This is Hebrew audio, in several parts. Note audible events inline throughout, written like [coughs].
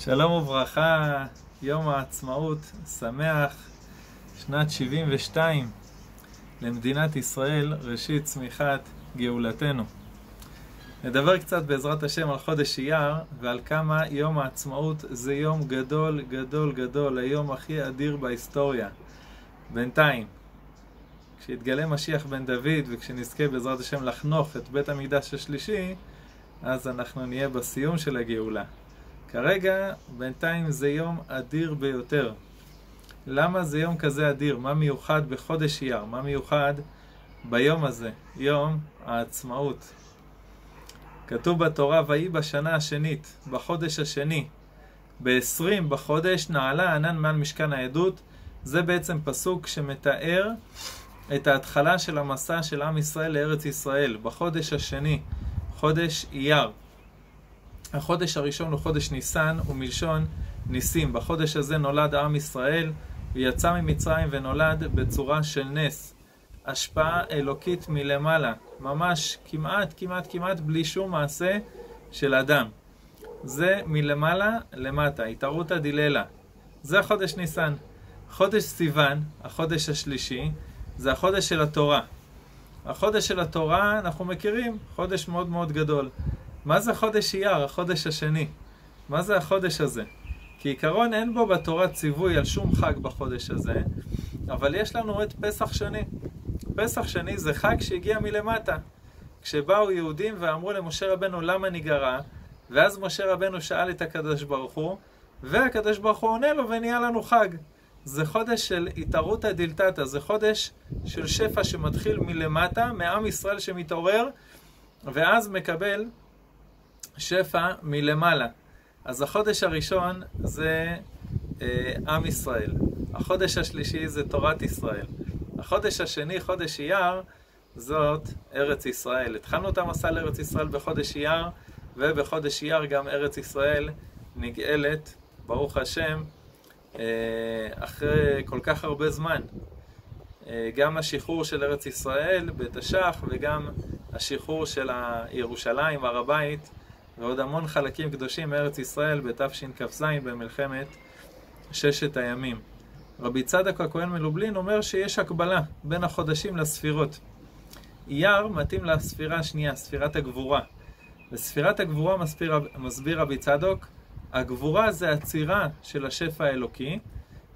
שלום וברכה, יום העצמאות, שמח, שנת 72 למדינת ישראל, ראשית צמיחת גאולתנו. נדבר קצת בעזרת השם על חודש אייר ועל כמה יום העצמאות זה יום גדול, גדול, גדול, היום הכי אדיר בהיסטוריה. בינתיים, כשיתגלה משיח בן דוד וכשנזכה בעזרת השם לחנוך את בית המקדש השלישי, אז אנחנו נהיה בסיום של הגאולה. כרגע, בינתיים זה יום אדיר ביותר. למה זה יום כזה אדיר? מה מיוחד בחודש אייר? מה מיוחד ביום הזה? יום העצמאות. כתוב בתורה, ויהי בשנה השנית, בחודש השני, ב-20 בחודש, נעלה ענן מעל משכן העדות. זה בעצם פסוק שמתאר את ההתחלה של המסע של עם ישראל לארץ ישראל, בחודש השני, חודש אייר. החודש הראשון הוא חודש ניסן, ומלשון ניסים. בחודש הזה נולד עם ישראל, ויצא ממצרים ונולד בצורה של נס. השפעה אלוקית מלמעלה, ממש כמעט, כמעט, כמעט בלי שום מעשה של אדם. זה מלמעלה למטה, התערותא דיללה. זה החודש ניסן. חודש סיוון, החודש השלישי, זה החודש של התורה. החודש של התורה, אנחנו מכירים, חודש מאוד מאוד גדול. מה זה חודש אייר, החודש השני? מה זה החודש הזה? כעיקרון אין בו בתורה ציווי על שום חג בחודש הזה, אבל יש לנו את פסח שני. פסח שני זה חג שהגיע מלמטה. כשבאו יהודים ואמרו למשה רבנו למה ניגרע, ואז משה רבנו שאל את הקדוש ברוך הוא, והקדוש ברוך הוא עונה לו ונהיה לנו חג. זה חודש של התערותא דילתתא, זה חודש של שפע שמתחיל מלמטה, מעם ישראל שמתעורר, ואז מקבל שפע מלמעלה. אז החודש הראשון זה אה, עם ישראל, החודש השלישי זה תורת ישראל, החודש השני, חודש אייר, זאת ארץ ישראל. התחלנו את המסע לארץ ישראל בחודש אייר, ובחודש אייר גם ארץ ישראל נגאלת, ברוך השם, אה, אחרי כל כך הרבה זמן. אה, גם השחרור של ארץ ישראל בתש"ח וגם השחרור של ירושלים, הר הבית, ועוד המון חלקים קדושים מארץ ישראל בתשכ"ז במלחמת ששת הימים. רבי צדק הכהן מלובלין אומר שיש הקבלה בין החודשים לספירות. אייר מתאים לספירה השנייה, ספירת הגבורה. בספירת הגבורה מסביר, מסביר רבי צדוק, הגבורה זה עצירה של השפע האלוקי,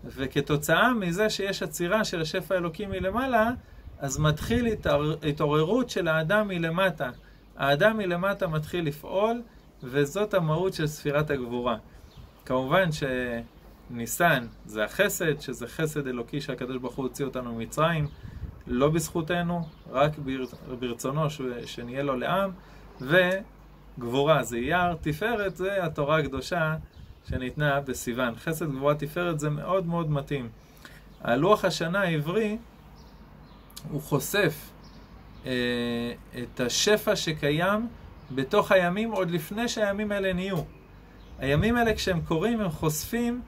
וכתוצאה מזה שיש עצירה של השפע האלוקי מלמעלה, אז מתחיל התער... התעוררות של האדם מלמטה. האדם מלמטה מתחיל לפעול, וזאת המהות של ספירת הגבורה. כמובן שניסן זה החסד, שזה חסד אלוקי שהקדוש ברוך הוא הוציא אותנו ממצרים, לא בזכותנו, רק ברצונו שנהיה לו לעם, וגבורה זה אייר, תפארת זה התורה הקדושה שניתנה בסיוון. חסד גבורה תפארת זה מאוד מאוד מתאים. הלוח השנה העברי הוא חושף את השפע שקיים בתוך הימים עוד לפני שהימים האלה נהיו. הימים האלה כשהם קורים הם חושפים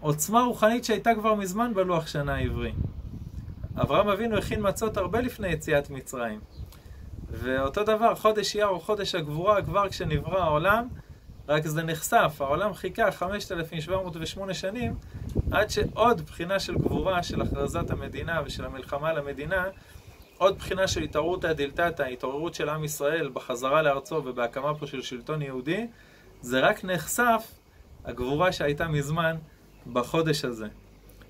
עוצמה רוחנית שהייתה כבר מזמן בלוח שנה העברי. אברהם אבינו הכין מצות הרבה לפני יציאת מצרים. ואותו דבר, חודש אייר או חודש הגבורה, כבר כשנברא העולם, רק זה נחשף, העולם חיכה 5,708 שנים עד שעוד בחינה של גבורה, של הכרזת המדינה ושל המלחמה למדינה, עוד בחינה של התעוררותא דילתתא, התעוררות של עם ישראל בחזרה לארצו ובהקמה פה של שלטון יהודי, זה רק נחשף הגבורה שהייתה מזמן בחודש הזה.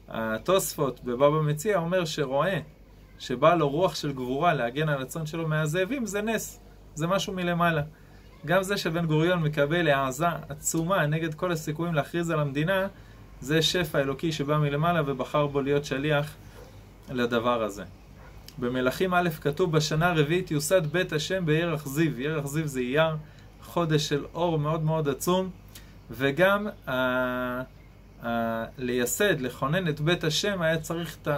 התוספות בבבא מציע אומר שרואה שבא לו רוח של גבורה להגן על הצאן שלו מהזאבים זה נס, זה משהו מלמעלה. גם זה שבן גוריון מקבל העזה עצומה נגד כל הסיכויים להכריז על המדינה, זה שפע אלוקי שבא מלמעלה ובחר בו להיות שליח לדבר הזה. במלכים א' כתוב בשנה הרביעית יוסד בית השם בירח זיו. ירח זיו זה אייר, חודש של אור מאוד מאוד עצום, וגם ה... ה... לייסד, לכונן את בית השם, היה צריך את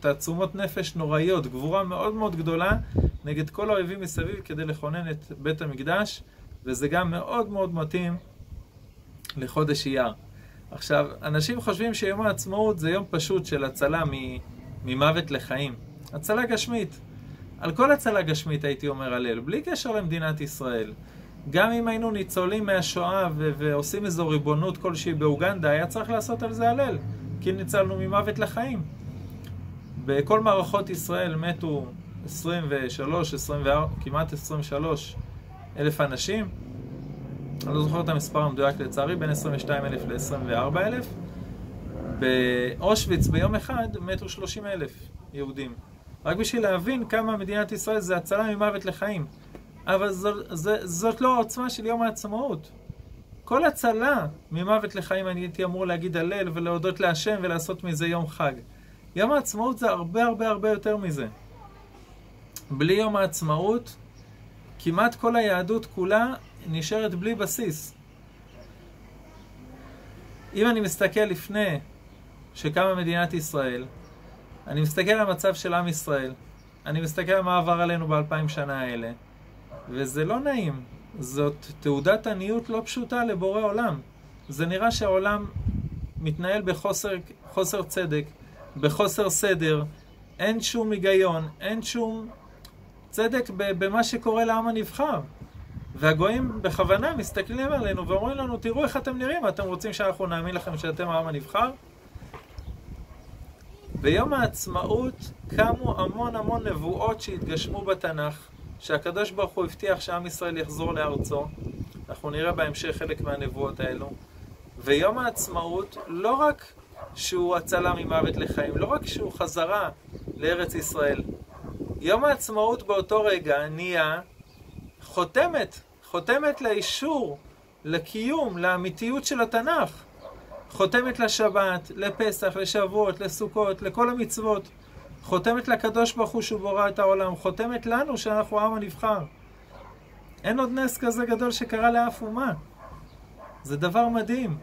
תעצומות נפש נוראיות, גבורה מאוד מאוד גדולה נגד כל האויבים מסביב כדי לכונן את בית המקדש, וזה גם מאוד מאוד מתאים לחודש אייר. עכשיו, אנשים חושבים שיום העצמאות זה יום פשוט של הצלה ממוות לחיים. הצלה גשמית. על כל הצלה גשמית הייתי אומר הלל, בלי קשר למדינת ישראל. גם אם היינו ניצולים מהשואה ו- ועושים איזו ריבונות כלשהי באוגנדה, היה צריך לעשות על זה הלל, כי ניצלנו ממוות לחיים. בכל מערכות ישראל מתו 23, 24, כמעט 23 אלף אנשים. אני לא זוכר את המספר המדויק לצערי, בין 22 אלף ל-24 אלף. באושוויץ ביום אחד מתו 30 אלף יהודים. רק בשביל להבין כמה מדינת ישראל זה הצלה ממוות לחיים. אבל זו, זו, זאת לא העוצמה של יום העצמאות. כל הצלה ממוות לחיים אני הייתי אמור להגיד הלל ולהודות להשם ולעשות מזה יום חג. יום העצמאות זה הרבה הרבה הרבה יותר מזה. בלי יום העצמאות, כמעט כל היהדות כולה נשארת בלי בסיס. אם אני מסתכל לפני שקמה מדינת ישראל, אני מסתכל על המצב של עם ישראל, אני מסתכל על מה עבר עלינו באלפיים שנה האלה, וזה לא נעים. זאת תעודת עניות לא פשוטה לבורא עולם. זה נראה שהעולם מתנהל בחוסר צדק, בחוסר סדר, אין שום היגיון, אין שום צדק במה שקורה לעם הנבחר. והגויים בכוונה מסתכלים עלינו ואומרים לנו, תראו איך אתם נראים, אתם רוצים שאנחנו נאמין לכם שאתם העם הנבחר? ביום העצמאות קמו המון המון נבואות שהתגשמו בתנ"ך, שהקדוש ברוך הוא הבטיח שעם ישראל יחזור לארצו. אנחנו נראה בהמשך חלק מהנבואות האלו. ויום העצמאות, לא רק שהוא הצלה ממוות לחיים, לא רק שהוא חזרה לארץ ישראל, יום העצמאות באותו רגע נהיה חותמת, חותמת לאישור, לקיום, לאמיתיות של התנ"ך. חותמת לשבת, לפסח, לשבועות, לסוכות, לכל המצוות. חותמת לקדוש ברוך הוא שהוא בורא את העולם. חותמת לנו שאנחנו העם הנבחר. אין עוד נס כזה גדול שקרה לאף אומה. זה דבר מדהים.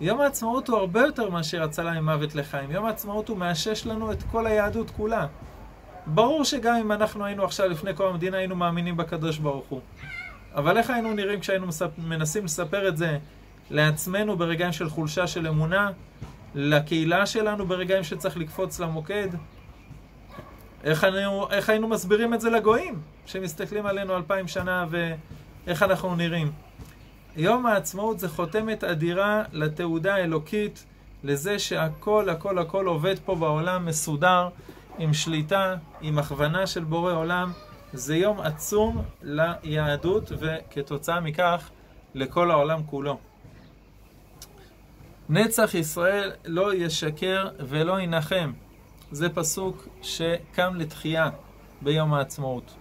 יום העצמאות הוא הרבה יותר מאשר הצלה ממוות לחיים. יום העצמאות הוא מאשש לנו את כל היהדות כולה. ברור שגם אם אנחנו היינו עכשיו לפני כל המדינה היינו מאמינים בקדוש ברוך הוא. אבל איך היינו נראים כשהיינו מספ... מנסים לספר את זה לעצמנו ברגעים של חולשה של אמונה, לקהילה שלנו ברגעים שצריך לקפוץ למוקד? איך, היינו, איך היינו מסבירים את זה לגויים שמסתכלים עלינו אלפיים שנה ואיך אנחנו נראים? יום העצמאות זה חותמת אדירה לתעודה האלוקית, לזה שהכל הכל הכל עובד פה בעולם מסודר, עם שליטה, עם הכוונה של בורא עולם. זה יום עצום ליהדות וכתוצאה מכך לכל העולם כולו. נצח ישראל לא ישקר ולא ינחם. זה פסוק שקם לתחייה ביום העצמאות.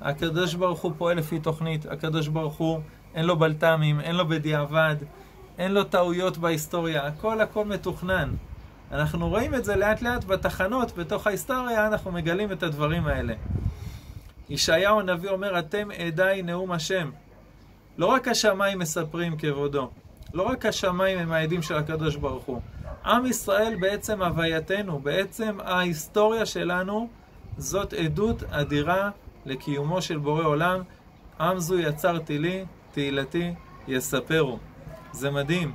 הקדוש ברוך הוא פועל לפי תוכנית, הקדוש ברוך הוא אין לו בלת"מים, אין לו בדיעבד, אין לו טעויות בהיסטוריה, הכל הכל מתוכנן. אנחנו רואים את זה לאט לאט בתחנות, בתוך ההיסטוריה אנחנו מגלים את הדברים האלה. ישעיהו הנביא אומר, אתם עדיי נאום השם. לא רק השמיים מספרים כבודו, לא רק השמיים הם העדים של הקדוש ברוך הוא. עם ישראל בעצם הווייתנו, בעצם ההיסטוריה שלנו, זאת עדות אדירה לקיומו של בורא עולם. עם זו יצרתי לי, תהילתי יספרו. זה מדהים.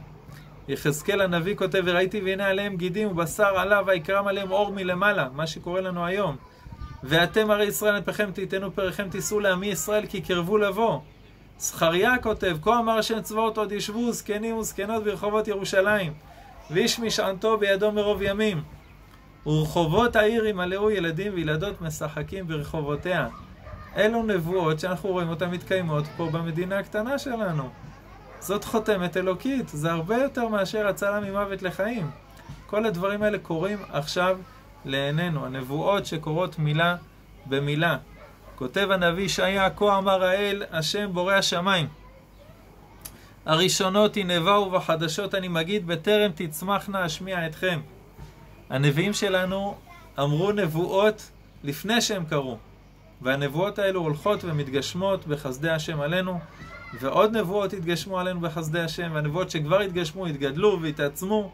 יחזקאל הנביא כותב, וראיתי והנה עליהם גידים ובשר עלה ויקרם עליהם אור מלמעלה, מה שקורה לנו היום. ואתם הרי ישראל נפכם תיתנו פריכם תישאו לעמי ישראל כי קרבו לבוא. זכריה כותב, כה אמר השם צבאות עוד ישבו זקנים וזקנות ברחובות ירושלים, ואיש משענתו בידו מרוב ימים. ורחובות העיר ימלאו ילדים וילדות משחקים ברחובותיה. אלו נבואות שאנחנו רואים אותן מתקיימות פה במדינה הקטנה שלנו. זאת חותמת אלוקית, זה הרבה יותר מאשר הצלה ממוות לחיים. כל הדברים האלה קורים עכשיו לעינינו, הנבואות שקורות מילה במילה. כותב הנביא ישעיה, כה אמר האל, השם בורא השמיים. הראשונות הנבאו ובחדשות אני מגיד, בטרם תצמחנה אשמיע אתכם. הנביאים שלנו אמרו נבואות לפני שהם קרו. והנבואות האלו הולכות ומתגשמות בחסדי השם עלינו, ועוד נבואות התגשמו עלינו בחסדי השם, והנבואות שכבר התגשמו התגדלו והתעצמו,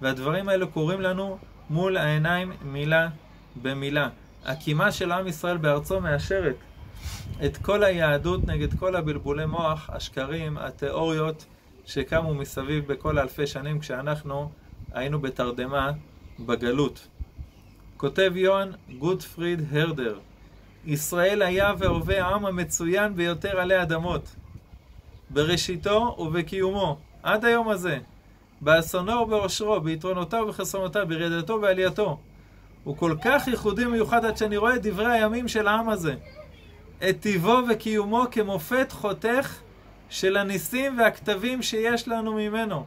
והדברים האלו קורים לנו מול העיניים מילה במילה. הקימה של עם ישראל בארצו מאשרת את כל היהדות נגד כל הבלבולי מוח, השקרים, התיאוריות שקמו מסביב בכל אלפי שנים כשאנחנו היינו בתרדמה בגלות. כותב יוהן גוטפריד הרדר ישראל היה והווה העם המצוין ביותר עלי אדמות. בראשיתו ובקיומו, עד היום הזה, באסונו ובאושרו, ביתרונותיו ובחסרונותיו, בירידתו ובעלייתו. הוא כל כך ייחודי מיוחד עד שאני רואה את דברי הימים של העם הזה. את טיבו וקיומו כמופת חותך של הניסים והכתבים שיש לנו ממנו.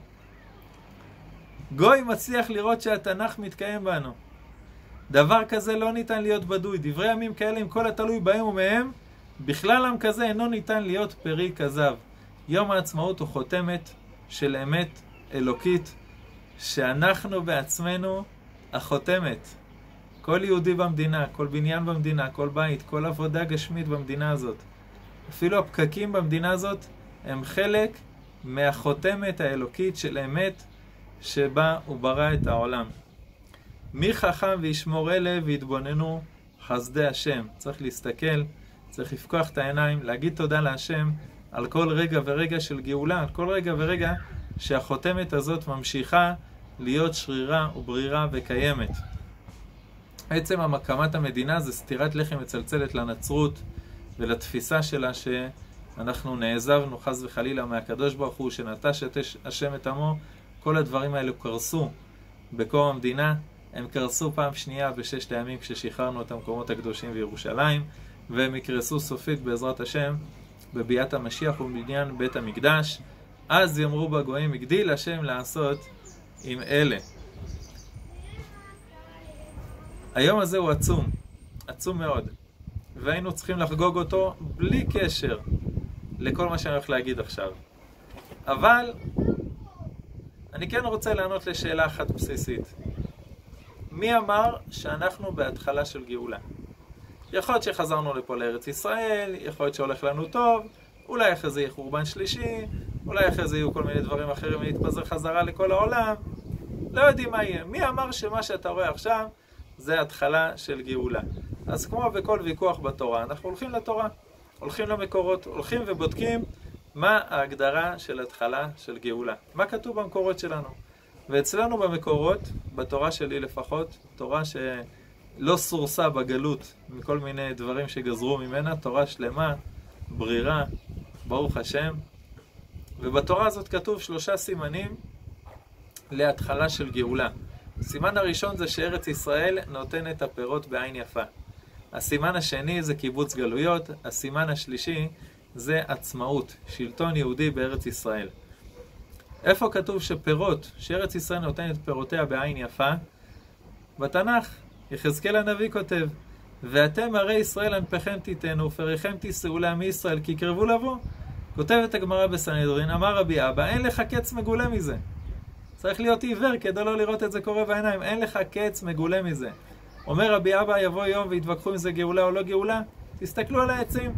גוי מצליח לראות שהתנ"ך מתקיים בנו. דבר כזה לא ניתן להיות בדוי. דברי ימים כאלה עם כל התלוי בהם ומהם, בכלל עם כזה אינו ניתן להיות פרי כזב. יום העצמאות הוא חותמת של אמת אלוקית, שאנחנו בעצמנו החותמת. כל יהודי במדינה, כל בניין במדינה, כל בית, כל עבודה גשמית במדינה הזאת. אפילו הפקקים במדינה הזאת הם חלק מהחותמת האלוקית של אמת שבה הוא ברא את העולם. מי חכם וישמור אלה ויתבוננו חסדי השם. צריך להסתכל, צריך לפקוח את העיניים, להגיד תודה להשם על כל רגע ורגע של גאולה, על כל רגע ורגע שהחותמת הזאת ממשיכה להיות שרירה וברירה וקיימת. עצם הקמת המדינה זה סטירת לחם מצלצלת לנצרות ולתפיסה שלה שאנחנו נעזבנו חס וחלילה מהקדוש ברוך הוא שנטש את השם את עמו, כל הדברים האלו קרסו בקום המדינה, הם קרסו פעם שנייה בששת הימים כששחררנו את המקומות הקדושים בירושלים והם יקרסו סופית בעזרת השם בביאת המשיח ובבניין בית המקדש. אז יאמרו בגויים הגדיל השם לעשות עם אלה היום הזה הוא עצום, עצום מאוד, והיינו צריכים לחגוג אותו בלי קשר לכל מה שאני הולך להגיד עכשיו. אבל אני כן רוצה לענות לשאלה אחת בסיסית. מי אמר שאנחנו בהתחלה של גאולה? יכול להיות שחזרנו לפה לארץ ישראל, יכול להיות שהולך לנו טוב, אולי אחרי זה יהיה חורבן שלישי, אולי אחרי זה יהיו כל מיני דברים אחרים ונתפזר חזרה לכל העולם. לא יודעים מה יהיה. מי אמר שמה שאתה רואה עכשיו זה התחלה של גאולה. אז כמו בכל ויכוח בתורה, אנחנו הולכים לתורה, הולכים למקורות, הולכים ובודקים מה ההגדרה של התחלה של גאולה. מה כתוב במקורות שלנו. ואצלנו במקורות, בתורה שלי לפחות, תורה שלא סורסה בגלות מכל מיני דברים שגזרו ממנה, תורה שלמה, ברירה, ברוך השם. ובתורה הזאת כתוב שלושה סימנים להתחלה של גאולה. הסימן הראשון זה שארץ ישראל נותנת הפירות בעין יפה. הסימן השני זה קיבוץ גלויות, הסימן השלישי זה עצמאות, שלטון יהודי בארץ ישראל. איפה כתוב שפירות, שארץ ישראל נותנת פירותיה בעין יפה? בתנ"ך, יחזקאל הנביא כותב, ואתם הרי ישראל ענפיכם תיתנו, ופריכם תישאו לעמי ישראל, כי קרבו לבוא. כותבת הגמרא בסנהדרין, אמר רבי אבא, אין לך קץ מגולה מזה. צריך להיות עיוור כדי לא לראות את זה קורה בעיניים. אין לך קץ מגולה מזה. אומר רבי אבא, יבוא יום ויתווכחו אם זה גאולה או לא גאולה, תסתכלו על העצים.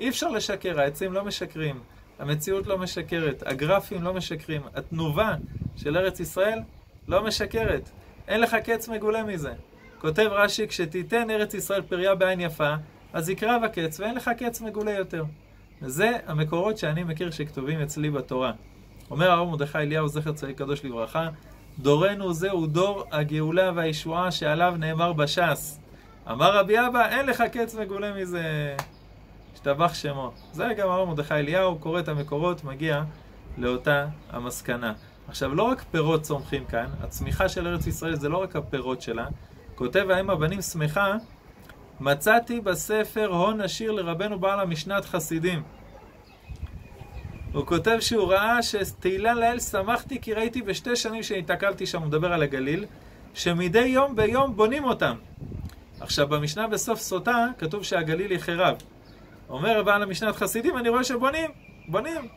אי אפשר לשקר, העצים לא משקרים, המציאות לא משקרת, הגרפים לא משקרים, התנובה של ארץ ישראל לא משקרת. אין לך קץ מגולה מזה. כותב רש"י, כשתיתן ארץ ישראל פריה בעין יפה, אז יקרב הקץ ואין לך קץ מגולה יותר. וזה המקורות שאני מכיר שכתובים אצלי בתורה. אומר הרב מרדכי אליהו, זכר צדיק קדוש לברכה, דורנו זהו דור הגאולה והישועה שעליו נאמר בש"ס. אמר רבי אבא, אין לך קץ מגולה מזה. השתבח שמו. זה גם הרב מרדכי אליהו, קורא את המקורות, מגיע לאותה המסקנה. עכשיו, לא רק פירות צומחים כאן, הצמיחה של ארץ ישראל זה לא רק הפירות שלה. כותב האם הבנים שמחה, מצאתי בספר הון עשיר לרבנו בעל המשנת חסידים. הוא כותב שהוא ראה שתהילה לאל שמחתי כי ראיתי בשתי שנים שהתעכבתי שם, הוא מדבר על הגליל, שמדי יום ביום בונים אותם. עכשיו במשנה בסוף סוטה כתוב שהגליל יחרב. אומר בעל המשנת חסידים, אני רואה שבונים, בונים.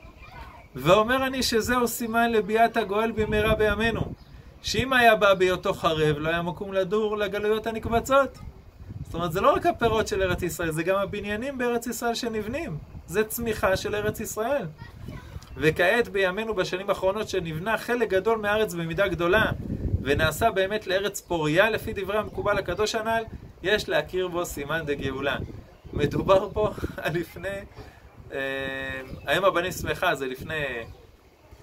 ואומר אני שזהו סימן לביאת הגואל במהרה בימינו. שאם היה בא בהיותו חרב, לא היה מקום לדור לגלויות הנקבצות. זאת אומרת, זה לא רק הפירות של ארץ ישראל, זה גם הבניינים בארץ ישראל שנבנים. זה צמיחה של ארץ ישראל. וכעת בימינו בשנים האחרונות שנבנה חלק גדול מהארץ במידה גדולה ונעשה באמת לארץ פוריה לפי דברי המקובל הקדוש הנ"ל, יש להכיר בו סימן דגאולה. מדובר פה [laughs] על לפני, אה, היום הבנים שמחה זה לפני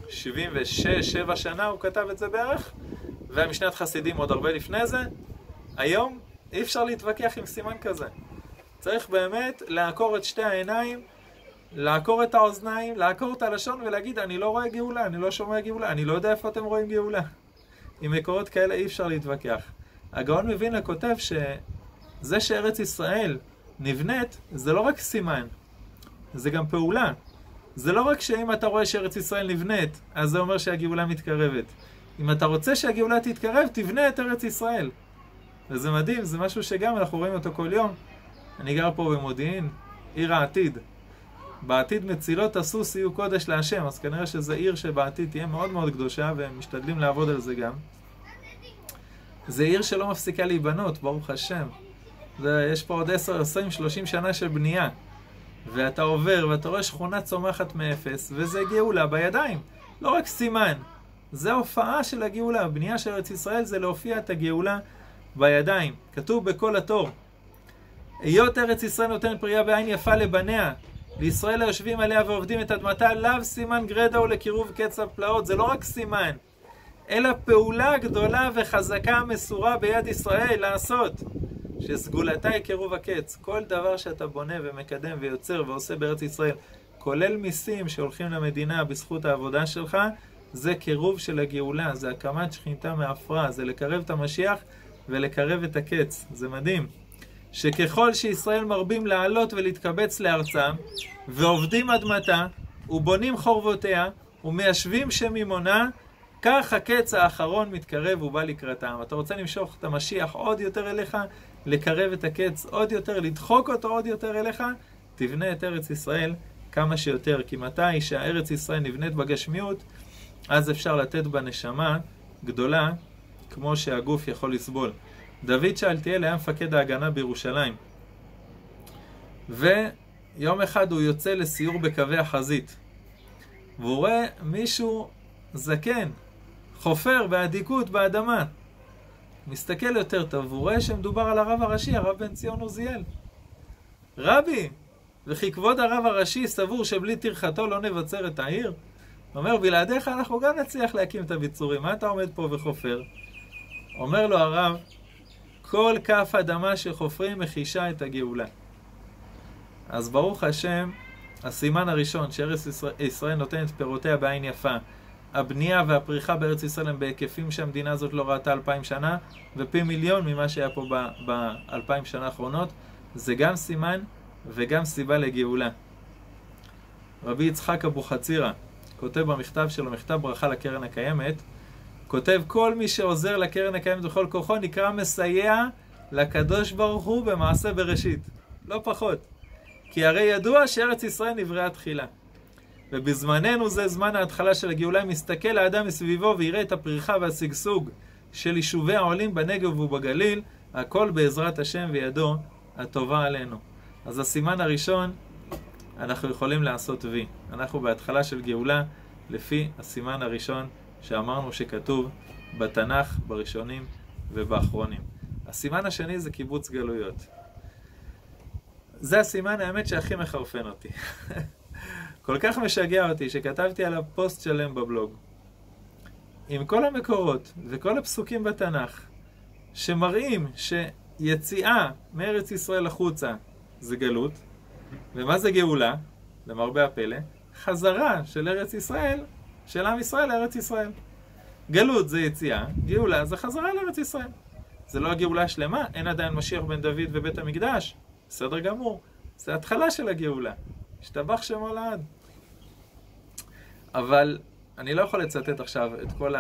76-7 שנה הוא כתב את זה בערך, והמשנת חסידים עוד הרבה לפני זה. היום אי אפשר להתווכח עם סימן כזה. צריך באמת לעקור את שתי העיניים לעקור את האוזניים, לעקור את הלשון ולהגיד, אני לא רואה גאולה, אני לא שומע גאולה, אני לא יודע איפה אתם רואים גאולה. עם מקורות כאלה אי אפשר להתווכח. הגאון מווילנה כותב שזה שארץ ישראל נבנית, זה לא רק סימן, זה גם פעולה. זה לא רק שאם אתה רואה שארץ ישראל נבנית, אז זה אומר שהגאולה מתקרבת. אם אתה רוצה שהגאולה תתקרב, תבנה את ארץ ישראל. וזה מדהים, זה משהו שגם אנחנו רואים אותו כל יום. אני גר פה במודיעין, עיר העתיד. בעתיד מצילות הסוס יהיו קודש להשם, אז כנראה שזו עיר שבעתיד תהיה מאוד מאוד קדושה, והם משתדלים לעבוד על זה גם. זה עיר שלא מפסיקה להיבנות, ברוך השם. זה, יש פה עוד 10, 20, 30 שנה של בנייה. ואתה עובר ואתה רואה שכונה צומחת מאפס, וזה גאולה בידיים. לא רק סימן, זה הופעה של הגאולה. הבנייה של ארץ ישראל זה להופיע את הגאולה בידיים. כתוב בכל התור. היות ארץ ישראל נותן פרייה בעין יפה לבניה, לישראל היושבים עליה ועובדים את אדמתה, לאו סימן גרדה ולקירוב קץ הפלאות. זה לא רק סימן, אלא פעולה גדולה וחזקה מסורה ביד ישראל לעשות. שסגולתה היא קירוב הקץ. כל דבר שאתה בונה ומקדם ויוצר ועושה בארץ ישראל, כולל מיסים שהולכים למדינה בזכות העבודה שלך, זה קירוב של הגאולה, זה הקמת שכינתה מעפרה, זה לקרב את המשיח ולקרב את הקץ. זה מדהים. שככל שישראל מרבים לעלות ולהתקבץ לארצם, ועובדים אדמתה, ובונים חורבותיה, ומיישבים שמימונה, כך הקץ האחרון מתקרב ובא לקראתם. אתה רוצה למשוך את המשיח עוד יותר אליך, לקרב את הקץ עוד יותר, לדחוק אותו עוד יותר אליך, תבנה את ארץ ישראל כמה שיותר. כי מתי שהארץ ישראל נבנית בגשמיות, אז אפשר לתת בה נשמה גדולה, כמו שהגוף יכול לסבול. דוד שאלתיאל היה מפקד ההגנה בירושלים. ויום אחד הוא יוצא לסיור בקווי החזית. והוא רואה מישהו זקן, חופר באדיקות באדמה. מסתכל יותר טוב, והוא רואה שמדובר על הרב הראשי, הרב בן ציון עוזיאל. רבי, וכי כבוד הרב הראשי סבור שבלי טרחתו לא נבצר את העיר? הוא אומר, בלעדיך אנחנו גם נצליח להקים את הביצורים, מה אתה עומד פה וחופר? אומר לו הרב, כל כף אדמה שחופרים מחישה את הגאולה. אז ברוך השם, הסימן הראשון שארץ ישראל, ישראל נותנת פירותיה בעין יפה, הבנייה והפריחה בארץ ישראל הם בהיקפים שהמדינה הזאת לא ראתה אלפיים שנה, ופי מיליון ממה שהיה פה באלפיים שנה האחרונות, זה גם סימן וגם סיבה לגאולה. רבי יצחק אבוחצירא כותב במכתב שלו, מכתב ברכה לקרן הקיימת, כותב כל מי שעוזר לקרן הקיימת בכל כוחו נקרא מסייע לקדוש ברוך הוא במעשה בראשית. לא פחות. כי הרי ידוע שארץ ישראל נבראה תחילה. ובזמננו זה זמן ההתחלה של הגאולה, מסתכל האדם מסביבו ויראה את הפריחה והשגשוג של יישובי העולים בנגב ובגליל, הכל בעזרת השם וידו הטובה עלינו. אז הסימן הראשון, אנחנו יכולים לעשות וי. אנחנו בהתחלה של גאולה, לפי הסימן הראשון שאמרנו שכתוב בתנ"ך, בראשונים ובאחרונים. הסימן השני זה קיבוץ גלויות. זה הסימן, האמת, שהכי מחרפן אותי. [laughs] כל כך משגע אותי שכתבתי עליו פוסט שלם בבלוג. עם כל המקורות וכל הפסוקים בתנ"ך שמראים שיציאה מארץ ישראל החוצה זה גלות, ומה זה גאולה? למרבה הפלא, חזרה של ארץ ישראל, של עם ישראל לארץ ישראל. גלות זה יציאה, גאולה זה חזרה לארץ ישראל. זה לא הגאולה השלמה, אין עדיין משיח בן דוד ובית המקדש, בסדר גמור. זה התחלה של הגאולה. השתבח שמו לעד. אבל אני לא יכול לצטט עכשיו את כל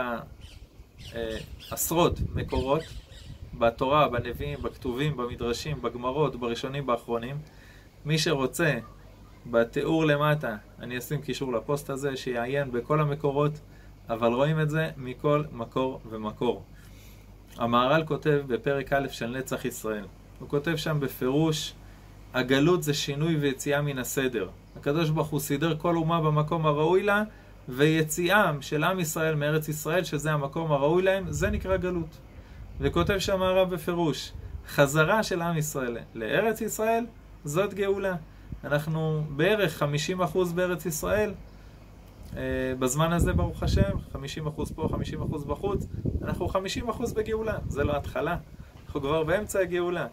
העשרות אה, מקורות בתורה, בנביאים, בכתובים, במדרשים, בגמרות, בראשונים, באחרונים. מי שרוצה, בתיאור למטה, אני אשים קישור לפוסט הזה, שיעיין בכל המקורות, אבל רואים את זה מכל מקור ומקור. המהר"ל כותב בפרק א' של נצח ישראל. הוא כותב שם בפירוש הגלות זה שינוי ויציאה מן הסדר. הקדוש ברוך הוא סידר כל אומה במקום הראוי לה, ויציאם של עם ישראל מארץ ישראל, שזה המקום הראוי להם, זה נקרא גלות. וכותב שם הרב בפירוש, חזרה של עם ישראל לארץ ישראל, זאת גאולה. אנחנו בערך 50% בארץ ישראל, אה, בזמן הזה ברוך השם, 50% פה, 50% בחוץ, אנחנו 50% בגאולה, זה לא התחלה, אנחנו כבר באמצע הגאולה.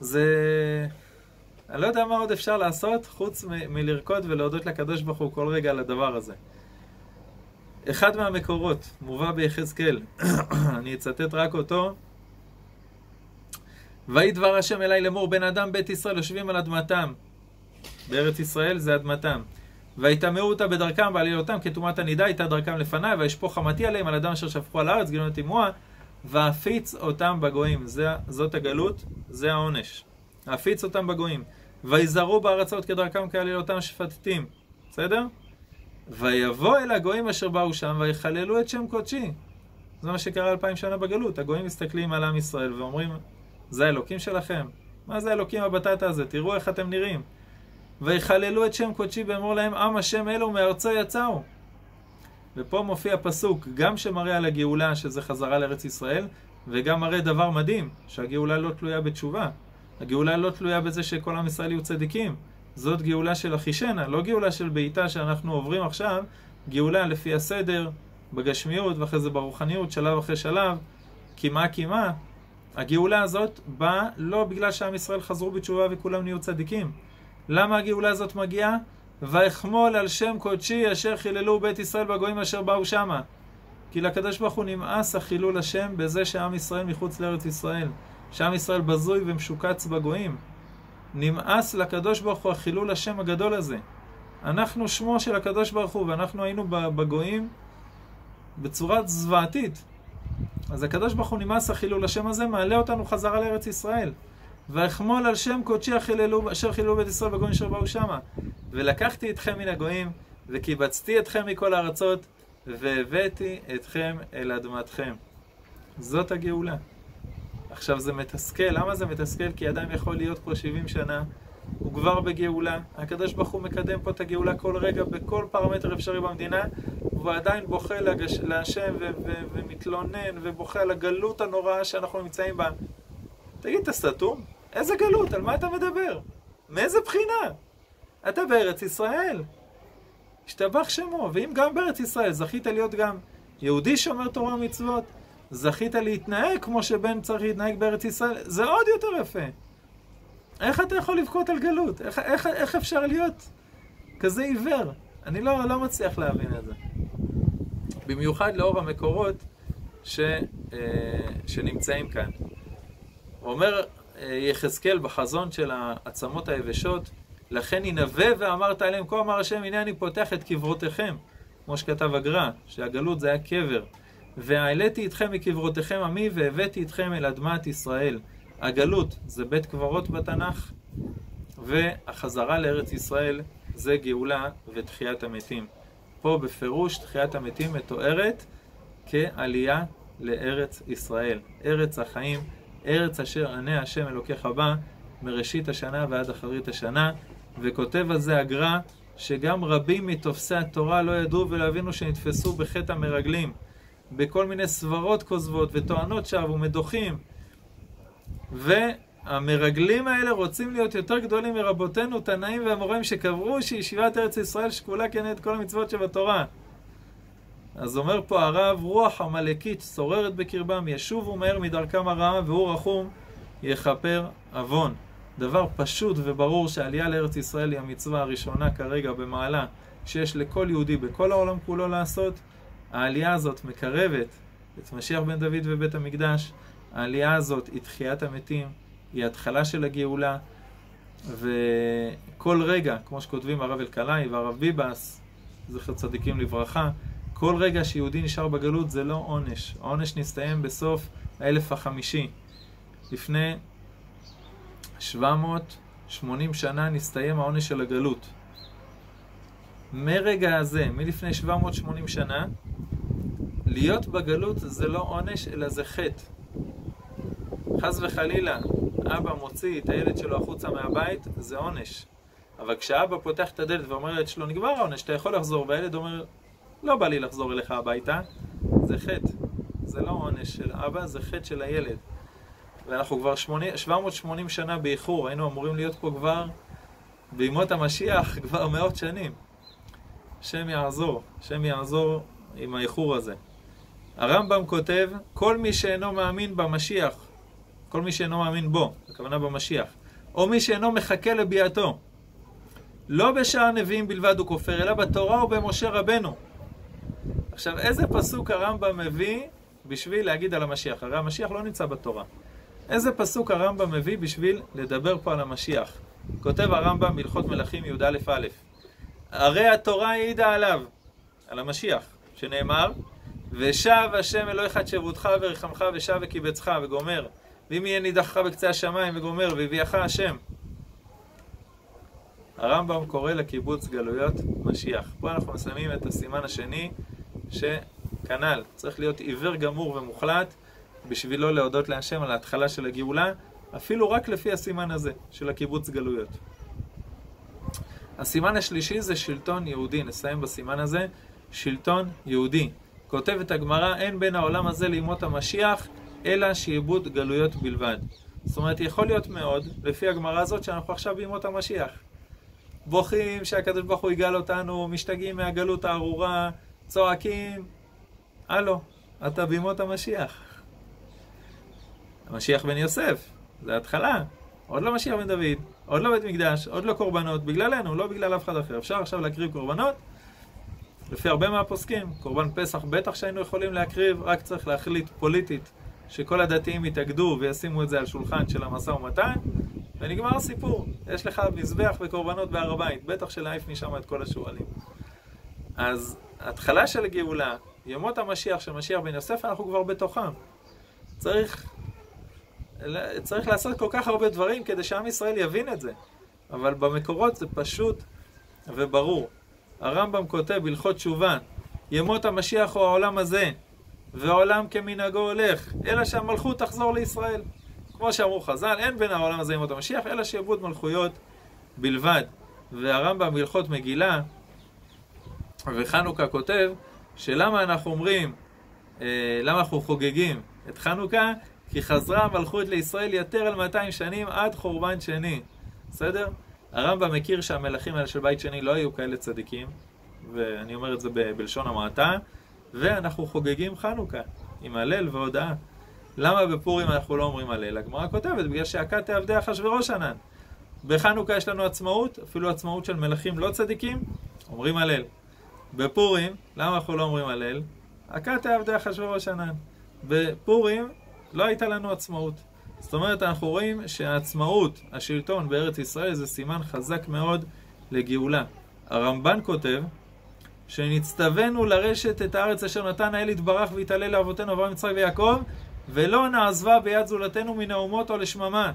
זה אני לא יודע מה עוד אפשר לעשות חוץ מ- מלרקוד ולהודות לקדוש ברוך הוא כל רגע על הדבר הזה. אחד מהמקורות, מובא ביחזקאל, [coughs] אני אצטט רק אותו. ויהי דבר השם אליי לאמור, בן אדם בית ישראל יושבים על אדמתם. בארץ ישראל זה אדמתם. ויטמאו אותה בדרכם בעלילותם כטומאת הנידה הייתה דרכם לפניי, וישפוך חמתי עליהם על אדם אשר שפכו על הארץ, גילונות תימוה, ואפיץ אותם בגויים. זה, זאת הגלות, זה העונש. אפיץ אותם בגויים. ויזהרו בארצות כדרכם כעלילותם שפטטים. בסדר? ויבוא אל הגויים אשר באו שם ויחללו את שם קודשי. זה מה שקרה אלפיים שנה בגלות. הגויים מסתכלים על עם ישראל ואומרים, זה האלוקים שלכם? מה זה האלוקים הבטטה הזה? תראו איך אתם נראים. ויחללו את שם קודשי ואמרו להם, עם השם אלו מארצו יצאו. ופה מופיע פסוק, גם שמראה על הגאולה, שזה חזרה לארץ ישראל, וגם מראה דבר מדהים, שהגאולה לא תלויה בתשובה. הגאולה לא תלויה בזה שכל עם ישראל יהיו צדיקים. זאת גאולה של אחישנה, לא גאולה של בעיטה שאנחנו עוברים עכשיו, גאולה לפי הסדר, בגשמיות ואחרי זה ברוחניות, שלב אחרי שלב, קימה קימה. הגאולה הזאת באה לא בגלל שעם ישראל חזרו בתשובה וכולם נהיו צדיקים. למה הגאולה הזאת מגיעה? ואחמול על שם קודשי אשר חיללו בית ישראל בגויים אשר באו שמה. כי לקדוש ברוך הוא נמאס החילול השם בזה שעם ישראל מחוץ לארץ ישראל. שעם ישראל בזוי ומשוקץ בגויים. נמאס לקדוש ברוך הוא החילול השם הגדול הזה. אנחנו שמו של הקדוש ברוך הוא, ואנחנו היינו בגויים בצורה זוועתית. אז הקדוש ברוך הוא נמאס החילול השם הזה, מעלה אותנו חזרה לארץ ישראל. ואחמול על שם קודשי אשר חיללו בית ישראל בגויים אשר באו שמה. ולקחתי אתכם מן הגויים, וקיבצתי אתכם מכל הארצות, והבאתי אתכם אל אדמתכם. זאת הגאולה. עכשיו זה מתסכל, למה זה מתסכל? כי אדם יכול להיות פה 70 שנה, הוא כבר בגאולה, הקדוש ברוך הוא מקדם פה את הגאולה כל רגע, בכל פרמטר אפשרי במדינה, והוא עדיין בוכה לגש... להשם ו- ו- ומתלונן ובוכה על הגלות הנוראה שאנחנו נמצאים בה. תגיד, אתה סתום? איזה גלות? על מה אתה מדבר? מאיזה בחינה? אתה בארץ ישראל. השתבח שמו, ואם גם בארץ ישראל זכית להיות גם יהודי שומר תורה ומצוות, זכית להתנהג כמו שבן צריך להתנהג בארץ ישראל, זה עוד יותר יפה. איך אתה יכול לבכות על גלות? איך, איך, איך אפשר להיות כזה עיוור? אני לא, לא מצליח להבין את זה. במיוחד לאור המקורות ש, אה, שנמצאים כאן. אומר יחזקאל בחזון של העצמות היבשות, לכן ינבא ואמרת עליהם, כה אמר השם, הנה אני פותח את קברותיכם, כמו שכתב הגר"א, שהגלות זה היה קבר. והעליתי אתכם מקברותיכם עמי, והבאתי אתכם אל אדמת ישראל. הגלות זה בית קברות בתנ"ך, והחזרה לארץ ישראל זה גאולה ותחיית המתים. פה בפירוש תחיית המתים מתוארת כעלייה לארץ ישראל. ארץ החיים, ארץ אשר ענה השם אלוקיך בה מראשית השנה ועד אחרית השנה, וכותב על זה הגר"א שגם רבים מתופסי התורה לא ידעו ולא הבינו שנתפסו בחטא המרגלים, בכל מיני סברות כוזבות וטוענות שווא ומדוחים. והמרגלים האלה רוצים להיות יותר גדולים מרבותינו, תנאים והמוראים שקברו שישיבת ארץ ישראל שקולה כנגד כל המצוות שבתורה. אז אומר פה הרב, רוח עמלקית שוררת בקרבם, ישובו מהר מדרכם הרעה, והוא רחום יכפר עוון. דבר פשוט וברור שעלייה לארץ ישראל היא המצווה הראשונה כרגע במעלה שיש לכל יהודי בכל העולם כולו לעשות. העלייה הזאת מקרבת את משיח בן דוד ובית המקדש. העלייה הזאת היא תחיית המתים, היא התחלה של הגאולה, וכל רגע, כמו שכותבים הרב אלקלעי והרב ביבס, זכר צדיקים לברכה, כל רגע שיהודי נשאר בגלות זה לא עונש. העונש נסתיים בסוף האלף החמישי. לפני 780 שנה נסתיים העונש של הגלות. מרגע הזה, מלפני 780 שנה, להיות בגלות זה לא עונש, אלא זה חטא. חס וחלילה, אבא מוציא את הילד שלו החוצה מהבית, זה עונש. אבל כשאבא פותח את הדלת ואומר לילד שלו, נגמר העונש, אתה יכול לחזור, והילד אומר, לא בא לי לחזור אליך הביתה, זה חטא. זה לא עונש של אבא, זה חטא של הילד. ואנחנו כבר 80, 780 שנה באיחור, היינו אמורים להיות פה כבר בימות המשיח [laughs] כבר מאות שנים. השם יעזור, השם יעזור עם האיחור הזה. הרמב"ם כותב, כל מי שאינו מאמין במשיח, כל מי שאינו מאמין בו, הכוונה במשיח, או מי שאינו מחכה לביאתו. לא בשאר נביאים בלבד הוא כופר, אלא בתורה ובמשה רבנו. עכשיו, איזה פסוק הרמב"ם מביא בשביל להגיד על המשיח? הרי המשיח לא נמצא בתורה. איזה פסוק הרמב"ם מביא בשביל לדבר פה על המשיח? כותב הרמב"ם בהלכות מלכים י"א-א. הרי התורה העידה עליו, על המשיח, שנאמר, ושב השם אלוהיך את שבותך ורחמך ושב וקיבצך וגומר, ואם יהיה נידחך בקצה השמיים וגומר והביאך השם. הרמב"ם קורא לקיבוץ גלויות משיח. פה אנחנו מסיימים את הסימן השני, שכנ"ל, צריך להיות עיוור גמור ומוחלט בשביל לא להודות להשם על ההתחלה של הגאולה, אפילו רק לפי הסימן הזה, של הקיבוץ גלויות. הסימן השלישי זה שלטון יהודי, נסיים בסימן הזה, שלטון יהודי. כותבת הגמרא, אין בין העולם הזה לימות המשיח, אלא שעבוד גלויות בלבד. זאת אומרת, יכול להיות מאוד, לפי הגמרא הזאת, שאנחנו עכשיו בימות המשיח. בוכים שהקדוש ברוך הוא יגאל אותנו, משתגעים מהגלות הארורה, צועקים. הלו, אתה בימות המשיח. המשיח בן יוסף, זה התחלה. עוד לא משיח בן דוד, עוד לא בית מקדש, עוד לא קורבנות, בגללנו, לא בגלל אף אחד אחר. אפשר עכשיו להקריב קורבנות, לפי הרבה מהפוסקים, קורבן פסח בטח שהיינו יכולים להקריב, רק צריך להחליט פוליטית שכל הדתיים יתאגדו וישימו את זה על שולחן של המשא ומתן, ונגמר הסיפור. יש לך מזבח וקורבנות בהר הבית, בטח שלהעיף משם את כל השועלים. אז התחלה של גאולה, ימות המשיח של משיח בן יוסף, אנחנו כבר בתוכם. צריך, צריך לעשות כל כך הרבה דברים כדי שעם ישראל יבין את זה. אבל במקורות זה פשוט וברור. הרמב"ם כותב בהלכות תשובה, ימות המשיח הוא העולם הזה, והעולם כמנהגו הולך, אלא שהמלכות תחזור לישראל. כמו שאמרו חז"ל, אין בין העולם הזה ימות המשיח, אלא שיבוד מלכויות בלבד. והרמב"ם בהלכות מגילה וחנוכה כותב, שלמה אנחנו אומרים, אה, למה אנחנו חוגגים את חנוכה? כי חזרה המלכות לישראל יותר על 200 שנים עד חורבן שני. בסדר? הרמב"ם מכיר שהמלכים האלה של בית שני לא היו כאלה צדיקים, ואני אומר את זה בלשון המעטה, ואנחנו חוגגים חנוכה, עם הלל והודאה. למה בפורים אנחנו לא אומרים הלל? הגמרא כותבת, בגלל שהכת עבדי אחשוורוש ענן. בחנוכה יש לנו עצמאות, אפילו עצמאות של מלכים לא צדיקים, אומרים הלל. בפורים, למה אנחנו לא אומרים הלל? הכת עבדי אחשוורוש ענן. בפורים לא הייתה לנו עצמאות. זאת אומרת, אנחנו רואים שהעצמאות, השלטון בארץ ישראל, זה סימן חזק מאוד לגאולה. הרמב"ן כותב, שנצטווינו לרשת את הארץ אשר נתן האל יתברך והתעלל לאבותינו אברהם יצחק ויעקב, ולא נעזבה ביד זולתנו מן האומות או לשממה.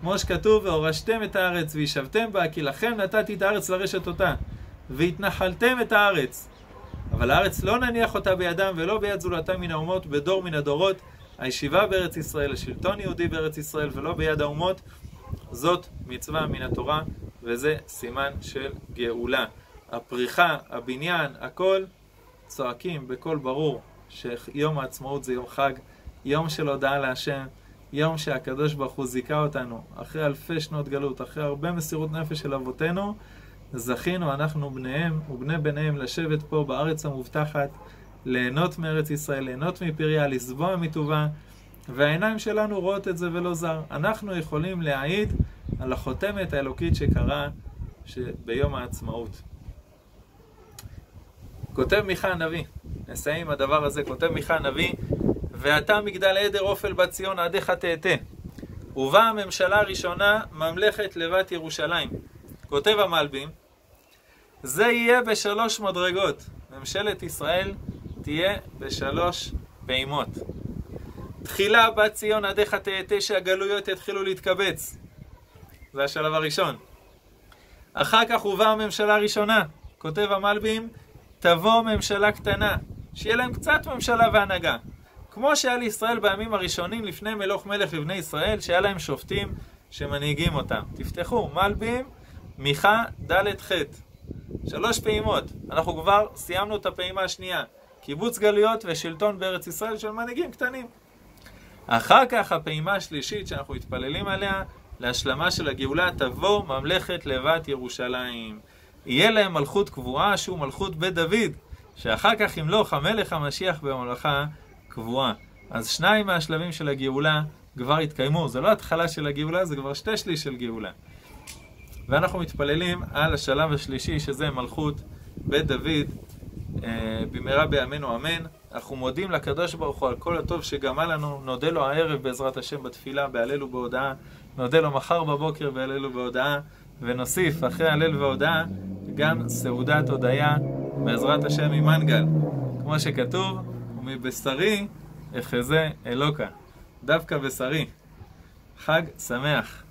כמו שכתוב, והורשתם את הארץ וישבתם בה, כי לכם נתתי את הארץ לרשת אותה, והתנחלתם את הארץ. אבל הארץ לא נניח אותה בידם ולא ביד זולתם מן האומות בדור מן הדורות, הישיבה בארץ ישראל, השלטון יהודי בארץ ישראל ולא ביד האומות, זאת מצווה מן התורה וזה סימן של גאולה. הפריחה, הבניין, הכל צועקים בקול ברור שיום העצמאות זה יום חג, יום של הודעה להשם, יום שהקדוש ברוך הוא זיכה אותנו אחרי אלפי שנות גלות, אחרי הרבה מסירות נפש של אבותינו, זכינו אנחנו בניהם ובני בניהם לשבת פה בארץ המובטחת ליהנות מארץ ישראל, ליהנות מפריה, לסבוע מטובה, והעיניים שלנו רואות את זה ולא זר. אנחנו יכולים להעיד על החותמת האלוקית שקרה ביום העצמאות. כותב מיכה הנביא, נסיים עם הדבר הזה, כותב מיכה הנביא, ואתה מגדל עדר אופל בת ציון עדיך תאטה. ובאה הממשלה הראשונה, ממלכת לבת ירושלים. כותב המלבים, זה יהיה בשלוש מדרגות. ממשלת ישראל תהיה בשלוש פעימות. תחילה בת ציון עדיך תאטה שהגלויות יתחילו להתקבץ. זה השלב הראשון. אחר כך הובאה הממשלה הראשונה. כותב המלבים, תבוא ממשלה קטנה, שיהיה להם קצת ממשלה והנהגה. כמו שהיה לישראל בימים הראשונים לפני מלוך מלך לבני ישראל, שהיה להם שופטים שמנהיגים אותם. תפתחו, מלבים, מיכה, ד' ח'. שלוש פעימות. אנחנו כבר סיימנו את הפעימה השנייה. קיבוץ גלויות ושלטון בארץ ישראל של מנהיגים קטנים. אחר כך הפעימה השלישית שאנחנו מתפללים עליה, להשלמה של הגאולה, תבוא ממלכת לבת ירושלים. יהיה להם מלכות קבועה שהוא מלכות בית דוד, שאחר כך ימלוך המלך המשיח בממלכה קבועה. אז שניים מהשלבים של הגאולה כבר התקיימו. זה לא התחלה של הגאולה, זה כבר שתי שליש של גאולה. ואנחנו מתפללים על השלב השלישי, שזה מלכות בית דוד, אה, במהרה בימינו אמן. אנחנו מודים לקדוש ברוך הוא על כל הטוב שגמל לנו, נודה לו הערב בעזרת השם בתפילה, בהלל ובהודאה, נודה לו מחר בבוקר בהלל ובהודאה, ונוסיף אחרי הלל והודאה גם סעודת הודיה בעזרת השם ממנגל. כמו שכתוב, ומבשרי אחזה אלוקה. דווקא בשרי. חג שמח.